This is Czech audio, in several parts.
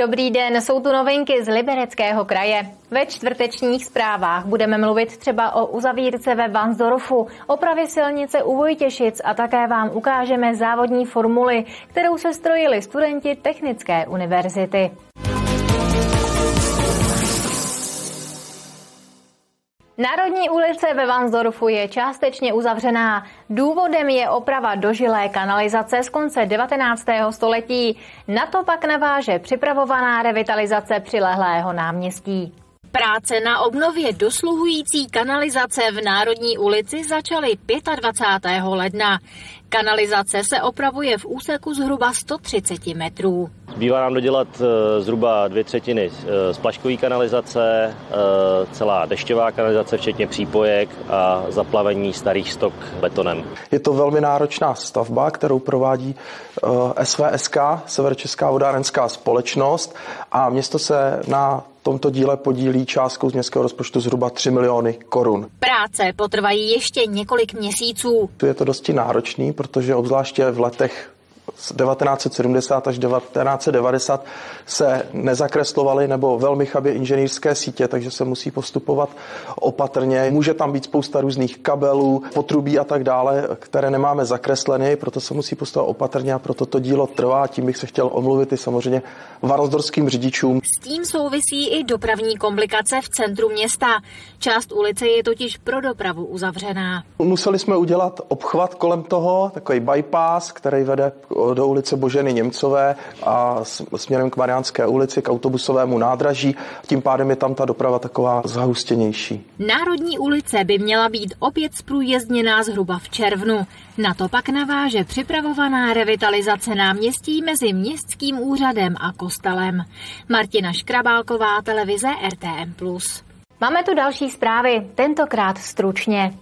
Dobrý den, jsou tu novinky z Libereckého kraje. Ve čtvrtečních zprávách budeme mluvit třeba o uzavírce ve Vansdorfu, opravě silnice u Vojtěšic a také vám ukážeme závodní formuli, kterou se strojili studenti Technické univerzity. Národní ulice ve Vansdorfu je částečně uzavřená. Důvodem je oprava dožilé kanalizace z konce 19. století. Na to pak naváže připravovaná revitalizace přilehlého náměstí. Práce na obnově dosluhující kanalizace v Národní ulici začaly 25. ledna. Kanalizace se opravuje v úseku zhruba 130 metrů. Bývá nám dodělat eh, zhruba dvě třetiny eh, splaškové kanalizace, eh, celá dešťová kanalizace, včetně přípojek a zaplavení starých stok betonem. Je to velmi náročná stavba, kterou provádí SVSK, Severočeská vodárenská společnost a město se na tomto díle podílí částkou z městského rozpočtu zhruba 3 miliony korun. Práce potrvají ještě několik měsíců. Tu je to dosti náročný, protože obzvláště v letech 1970 až 1990 se nezakreslovaly nebo velmi chabě inženýrské sítě, takže se musí postupovat opatrně. Může tam být spousta různých kabelů, potrubí a tak dále, které nemáme zakresleny, proto se musí postupovat opatrně a proto to dílo trvá. Tím bych se chtěl omluvit i samozřejmě varosdorským řidičům. S tím souvisí i dopravní komplikace v centru města. Část ulice je totiž pro dopravu uzavřená. Museli jsme udělat obchvat kolem toho, takový bypass, který vede do ulice Boženy Němcové a směrem k Mariánské ulici, k autobusovému nádraží. Tím pádem je tam ta doprava taková zahustěnější. Národní ulice by měla být opět zprůjezdněná zhruba v červnu. Na to pak naváže připravovaná revitalizace náměstí mezi Městským úřadem a kostelem. Martina Škrabálková, televize RTM+. Máme tu další zprávy, tentokrát stručně.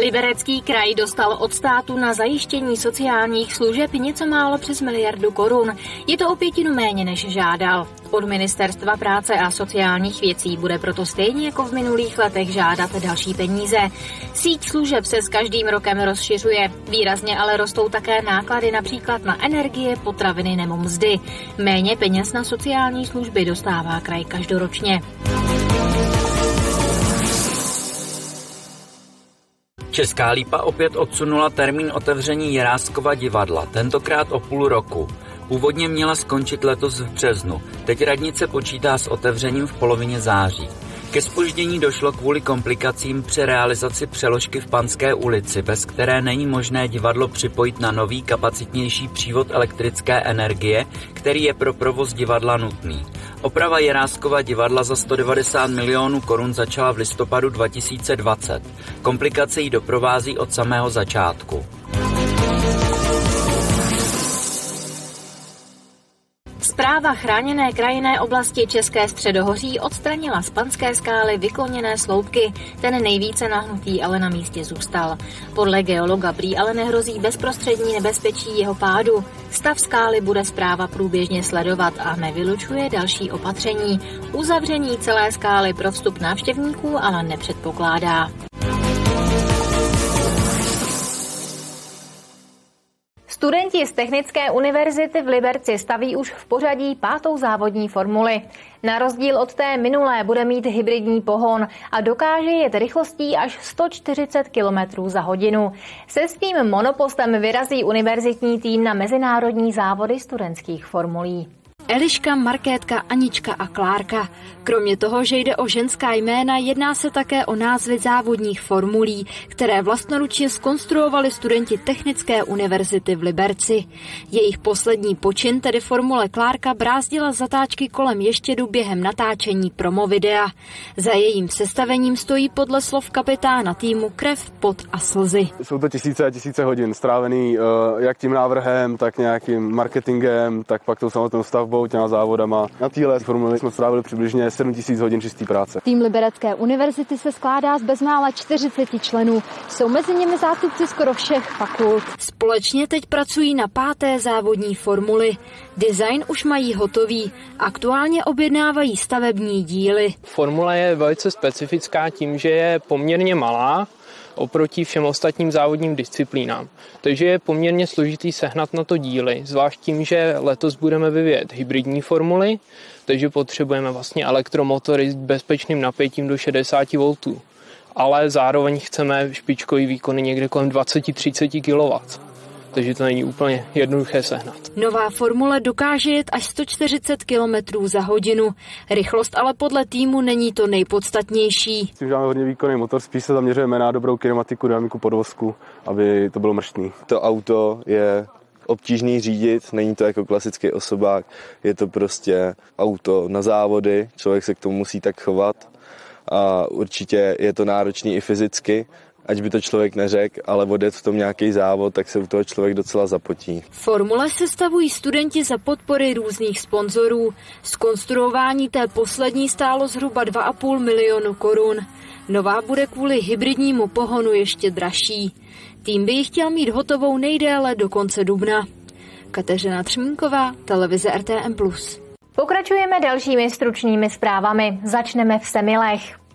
Liberecký kraj dostal od státu na zajištění sociálních služeb něco málo přes miliardu korun. Je to o pětinu méně, než žádal. Od Ministerstva práce a sociálních věcí bude proto stejně jako v minulých letech žádat další peníze. Síť služeb se s každým rokem rozšiřuje. Výrazně ale rostou také náklady například na energie, potraviny nebo mzdy. Méně peněz na sociální služby dostává kraj každoročně. Česká lípa opět odsunula termín otevření Jeráskova divadla, tentokrát o půl roku. Původně měla skončit letos v březnu, teď radnice počítá s otevřením v polovině září. Ke spoždění došlo kvůli komplikacím při realizaci přeložky v Panské ulici, bez které není možné divadlo připojit na nový kapacitnější přívod elektrické energie, který je pro provoz divadla nutný. Oprava Jeráskova divadla za 190 milionů korun začala v listopadu 2020. Komplikace ji doprovází od samého začátku. Zpráva chráněné krajinné oblasti České středohoří odstranila z panské skály vykloněné sloupky. Ten nejvíce nahnutý ale na místě zůstal. Podle geologa prý ale nehrozí bezprostřední nebezpečí jeho pádu. Stav skály bude zpráva průběžně sledovat a nevylučuje další opatření. Uzavření celé skály pro vstup návštěvníků ale nepředpokládá. Studenti z Technické univerzity v Liberci staví už v pořadí pátou závodní formuli. Na rozdíl od té minulé bude mít hybridní pohon a dokáže jet rychlostí až 140 km za hodinu. Se svým monopostem vyrazí univerzitní tým na mezinárodní závody studentských formulí. Eliška, Markétka, Anička a Klárka. Kromě toho, že jde o ženská jména, jedná se také o názvy závodních formulí, které vlastnoručně skonstruovali studenti Technické univerzity v Liberci. Jejich poslední počin, tedy formule Klárka, brázdila zatáčky kolem ještědu během natáčení promo videa. Za jejím sestavením stojí podle slov kapitána týmu krev, pot a slzy. Jsou to tisíce a tisíce hodin strávený uh, jak tím návrhem, tak nějakým marketingem, tak pak tou samotnou stavbou, těma závodama. Na téhle formuli jsme strávili přibližně 7000 hodin čistý práce. Tým Liberecké univerzity se skládá z bezmála 40 členů. Jsou mezi nimi zástupci skoro všech fakult. Společně teď pracují na páté závodní formuli. Design už mají hotový. Aktuálně objednávají stavební díly. Formula je velice specifická tím, že je poměrně malá, oproti všem ostatním závodním disciplínám. Takže je poměrně složitý sehnat na to díly, zvlášť tím, že letos budeme vyvíjet hybridní formuly, takže potřebujeme vlastně elektromotory s bezpečným napětím do 60 V. Ale zároveň chceme špičkový výkony někde kolem 20-30 kW takže to není úplně jednoduché sehnat. Nová formule dokáže jet až 140 km za hodinu. Rychlost ale podle týmu není to nejpodstatnější. Myslím, že máme hodně výkonný motor, spíš se zaměřujeme na dobrou kinematiku, dynamiku podvozku, aby to bylo mrštný. To auto je obtížný řídit, není to jako klasický osobák, je to prostě auto na závody, člověk se k tomu musí tak chovat a určitě je to náročný i fyzicky, ať by to člověk neřekl, ale odjet v tom nějaký závod, tak se u toho člověk docela zapotí. Formule sestavují studenti za podpory různých sponzorů. Skonstruování té poslední stálo zhruba 2,5 milionu korun. Nová bude kvůli hybridnímu pohonu ještě dražší. Tým by ji chtěl mít hotovou nejdéle do konce dubna. Kateřina Třmínková, televize RTM+. Pokračujeme dalšími stručnými zprávami. Začneme v Semilech.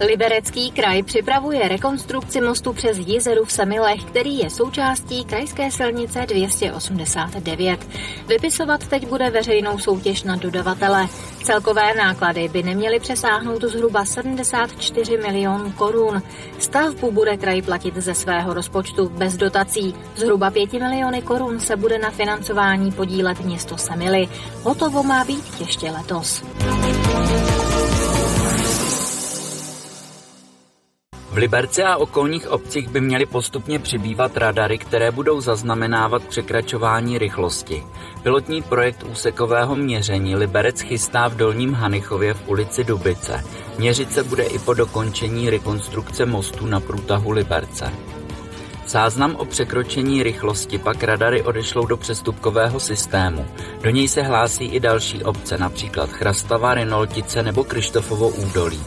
Liberecký kraj připravuje rekonstrukci mostu přes Jizeru v Semilech, který je součástí krajské silnice 289. Vypisovat teď bude veřejnou soutěž na dodavatele. Celkové náklady by neměly přesáhnout zhruba 74 milionů korun. Stavbu bude kraj platit ze svého rozpočtu bez dotací. Zhruba 5 miliony korun se bude na financování podílet město Semily. Hotovo má být ještě letos. V Liberci a okolních obcích by měly postupně přibývat radary, které budou zaznamenávat překračování rychlosti. Pilotní projekt úsekového měření Liberec chystá v Dolním Hanichově v ulici Dubice. Měřit se bude i po dokončení rekonstrukce mostu na průtahu Liberce. Záznam o překročení rychlosti pak radary odešlou do přestupkového systému. Do něj se hlásí i další obce, například Chrastava, Renoltice nebo Krištofovo údolí.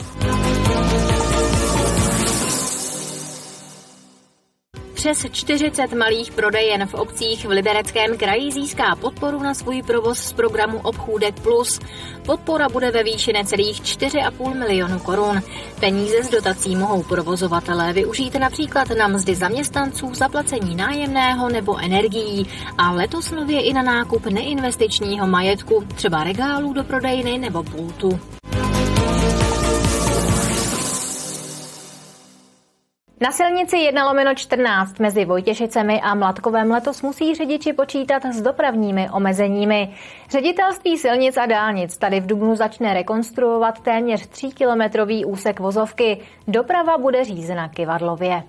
Přes 40 malých prodejen v obcích v Libereckém kraji získá podporu na svůj provoz z programu Obchůdek Plus. Podpora bude ve výši necelých 4,5 milionu korun. Peníze z dotací mohou provozovatelé využít například na mzdy zaměstnanců, zaplacení nájemného nebo energií a letos nově i na nákup neinvestičního majetku, třeba regálů do prodejny nebo pultu. Na silnici 1 lomeno 14 mezi Vojtěšicemi a Mladkovem letos musí řidiči počítat s dopravními omezeními. Ředitelství silnic a dálnic tady v Dubnu začne rekonstruovat téměř 3-kilometrový úsek vozovky. Doprava bude řízena kivadlově.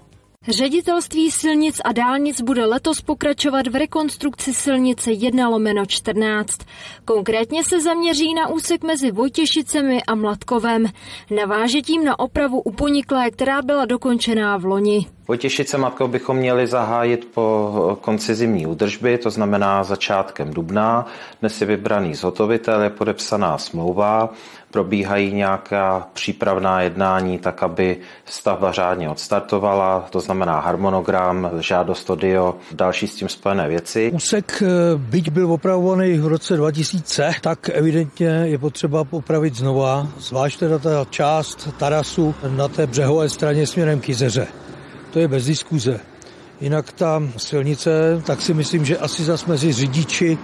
Ředitelství silnic a dálnic bude letos pokračovat v rekonstrukci silnice 1 lomeno 14. Konkrétně se zaměří na úsek mezi Vojtěšicemi a Mladkovem. Naváže tím na opravu u Poniklé, která byla dokončená v loni. Vojtěšice Mladkov bychom měli zahájit po konci zimní údržby, to znamená začátkem dubna. Dnes je vybraný zhotovitel, je podepsaná smlouva probíhají nějaká přípravná jednání, tak aby stavba řádně odstartovala, to znamená harmonogram, žádost o DIO, další s tím spojené věci. Úsek, eh, byť byl opravovaný v roce 2000, tak evidentně je potřeba popravit znova, zvlášť teda ta část tarasu na té břehové straně směrem k Jizeře. To je bez diskuze. Jinak ta silnice, tak si myslím, že asi zas mezi řidiči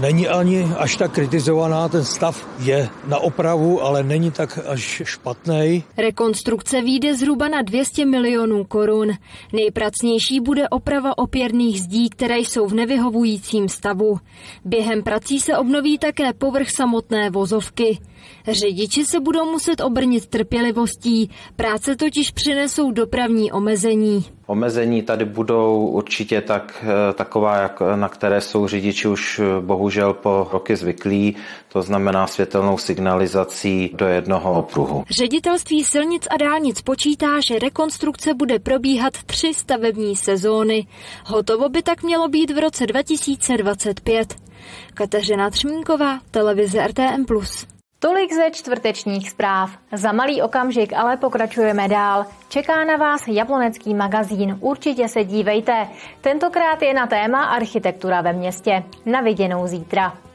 není ani až tak kritizovaná, ten stav je na opravu, ale není tak až špatný. Rekonstrukce výjde zhruba na 200 milionů korun. Nejpracnější bude oprava opěrných zdí, které jsou v nevyhovujícím stavu. Během prací se obnoví také povrch samotné vozovky. Řidiči se budou muset obrnit trpělivostí, práce totiž přinesou dopravní omezení. Omezení tady budou určitě tak, eh, taková, jak, na které jsou řidiči už eh, bohužel po roky zvyklí, to znamená světelnou signalizací do jednoho opruhu. Ředitelství silnic a dálnic počítá, že rekonstrukce bude probíhat tři stavební sezóny. Hotovo by tak mělo být v roce 2025. Kateřina Třmínková, televize RTM+. Tolik ze čtvrtečních zpráv. Za malý okamžik ale pokračujeme dál. Čeká na vás Jablonecký magazín. Určitě se dívejte. Tentokrát je na téma architektura ve městě. Na viděnou zítra.